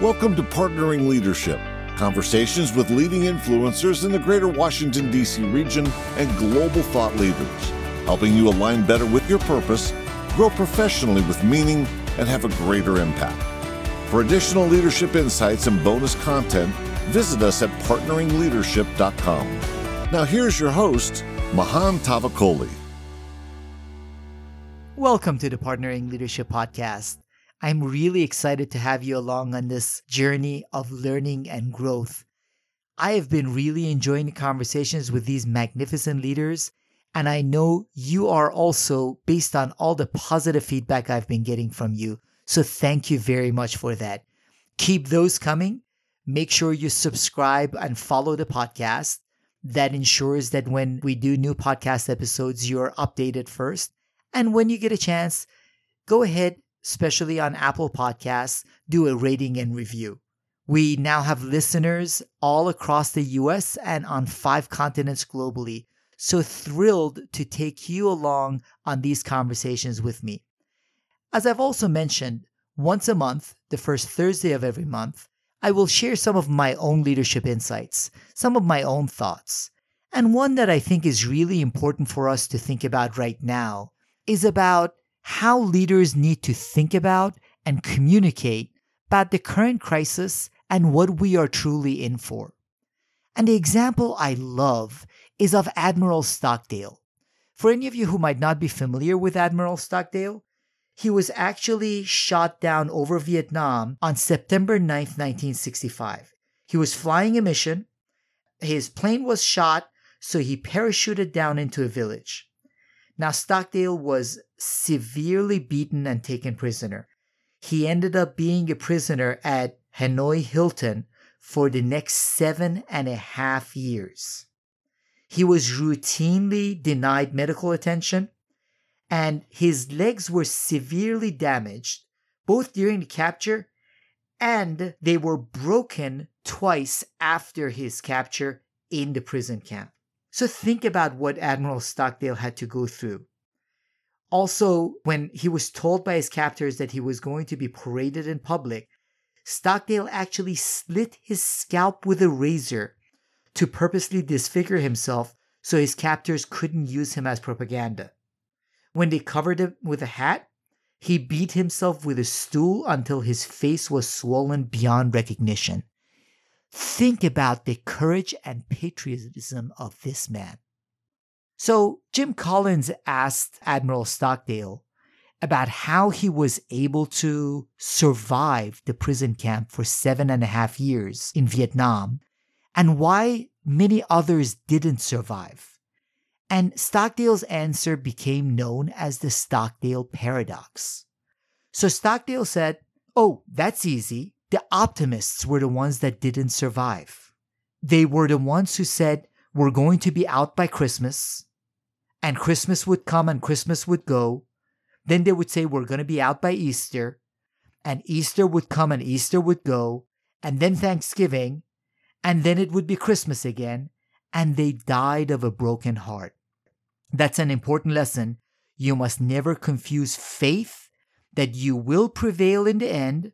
Welcome to Partnering Leadership, conversations with leading influencers in the greater Washington, D.C. region and global thought leaders, helping you align better with your purpose, grow professionally with meaning, and have a greater impact. For additional leadership insights and bonus content, visit us at partneringleadership.com. Now, here's your host, Mahan Tavakoli. Welcome to the Partnering Leadership Podcast. I'm really excited to have you along on this journey of learning and growth. I have been really enjoying the conversations with these magnificent leaders, and I know you are also based on all the positive feedback I've been getting from you. So thank you very much for that. Keep those coming. Make sure you subscribe and follow the podcast. That ensures that when we do new podcast episodes, you're updated first. And when you get a chance, go ahead especially on Apple Podcasts, do a rating and review. We now have listeners all across the US and on five continents globally. So thrilled to take you along on these conversations with me. As I've also mentioned, once a month, the first Thursday of every month, I will share some of my own leadership insights, some of my own thoughts. And one that I think is really important for us to think about right now is about how leaders need to think about and communicate about the current crisis and what we are truly in for. And the example I love is of Admiral Stockdale. For any of you who might not be familiar with Admiral Stockdale, he was actually shot down over Vietnam on September 9th, 1965. He was flying a mission. His plane was shot, so he parachuted down into a village. Now, Stockdale was severely beaten and taken prisoner. He ended up being a prisoner at Hanoi Hilton for the next seven and a half years. He was routinely denied medical attention, and his legs were severely damaged, both during the capture and they were broken twice after his capture in the prison camp. So think about what Admiral Stockdale had to go through. Also, when he was told by his captors that he was going to be paraded in public, Stockdale actually slit his scalp with a razor to purposely disfigure himself so his captors couldn't use him as propaganda. When they covered him with a hat, he beat himself with a stool until his face was swollen beyond recognition. Think about the courage and patriotism of this man. So, Jim Collins asked Admiral Stockdale about how he was able to survive the prison camp for seven and a half years in Vietnam and why many others didn't survive. And Stockdale's answer became known as the Stockdale paradox. So Stockdale said, Oh, that's easy the optimists were the ones that didn't survive. They were the ones who said, We're going to be out by Christmas, and Christmas would come and Christmas would go. Then they would say, We're going to be out by Easter, and Easter would come and Easter would go, and then Thanksgiving, and then it would be Christmas again, and they died of a broken heart. That's an important lesson. You must never confuse faith that you will prevail in the end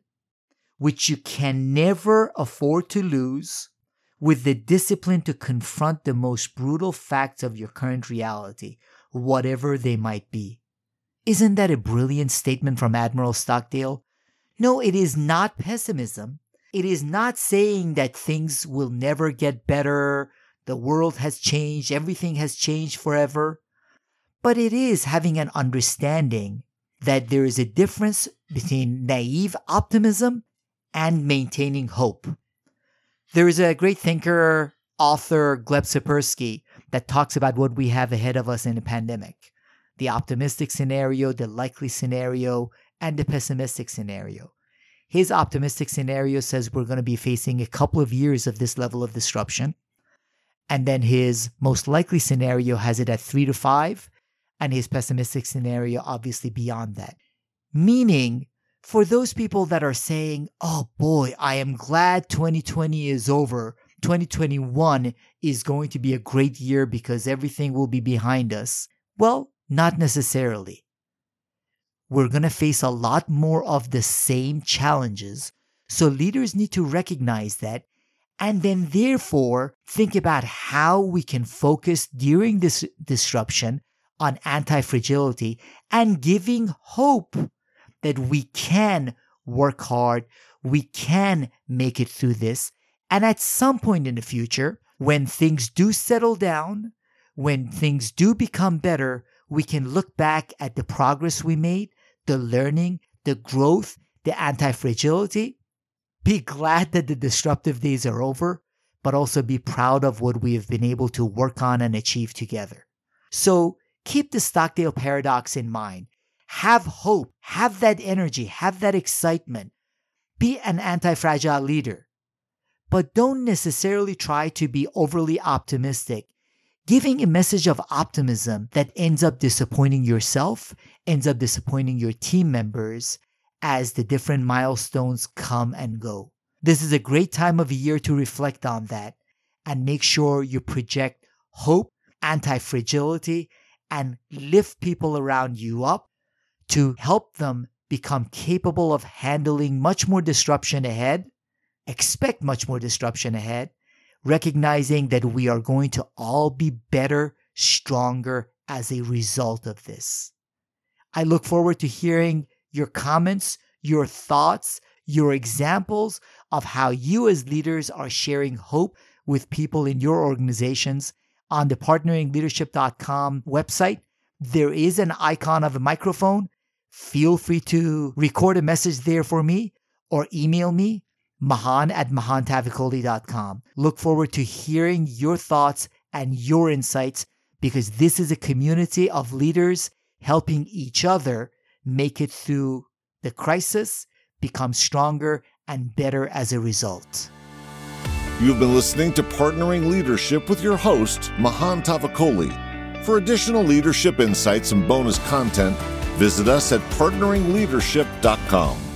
which you can never afford to lose, with the discipline to confront the most brutal facts of your current reality, whatever they might be. Isn't that a brilliant statement from Admiral Stockdale? No, it is not pessimism. It is not saying that things will never get better, the world has changed, everything has changed forever. But it is having an understanding that there is a difference between naive optimism and maintaining hope. There is a great thinker, author, Gleb Tsipursky, that talks about what we have ahead of us in the pandemic the optimistic scenario, the likely scenario, and the pessimistic scenario. His optimistic scenario says we're going to be facing a couple of years of this level of disruption. And then his most likely scenario has it at three to five, and his pessimistic scenario obviously beyond that. Meaning, for those people that are saying, oh boy, I am glad 2020 is over. 2021 is going to be a great year because everything will be behind us. Well, not necessarily. We're going to face a lot more of the same challenges. So leaders need to recognize that and then therefore think about how we can focus during this disruption on anti-fragility and giving hope that we can work hard, we can make it through this. And at some point in the future, when things do settle down, when things do become better, we can look back at the progress we made, the learning, the growth, the anti fragility, be glad that the disruptive days are over, but also be proud of what we have been able to work on and achieve together. So keep the Stockdale paradox in mind. Have hope, have that energy, have that excitement. Be an anti fragile leader. But don't necessarily try to be overly optimistic. Giving a message of optimism that ends up disappointing yourself, ends up disappointing your team members, as the different milestones come and go. This is a great time of year to reflect on that and make sure you project hope, anti fragility, and lift people around you up to help them become capable of handling much more disruption ahead, expect much more disruption ahead, recognizing that we are going to all be better, stronger as a result of this. I look forward to hearing your comments, your thoughts, your examples of how you as leaders are sharing hope with people in your organizations on the partneringleadership.com website. There is an icon of a microphone. Feel free to record a message there for me or email me, mahan at mahantavakoli.com. Look forward to hearing your thoughts and your insights because this is a community of leaders helping each other make it through the crisis, become stronger and better as a result. You've been listening to Partnering Leadership with your host, Mahan Tavakoli. For additional leadership insights and bonus content, visit us at partneringleadership.com.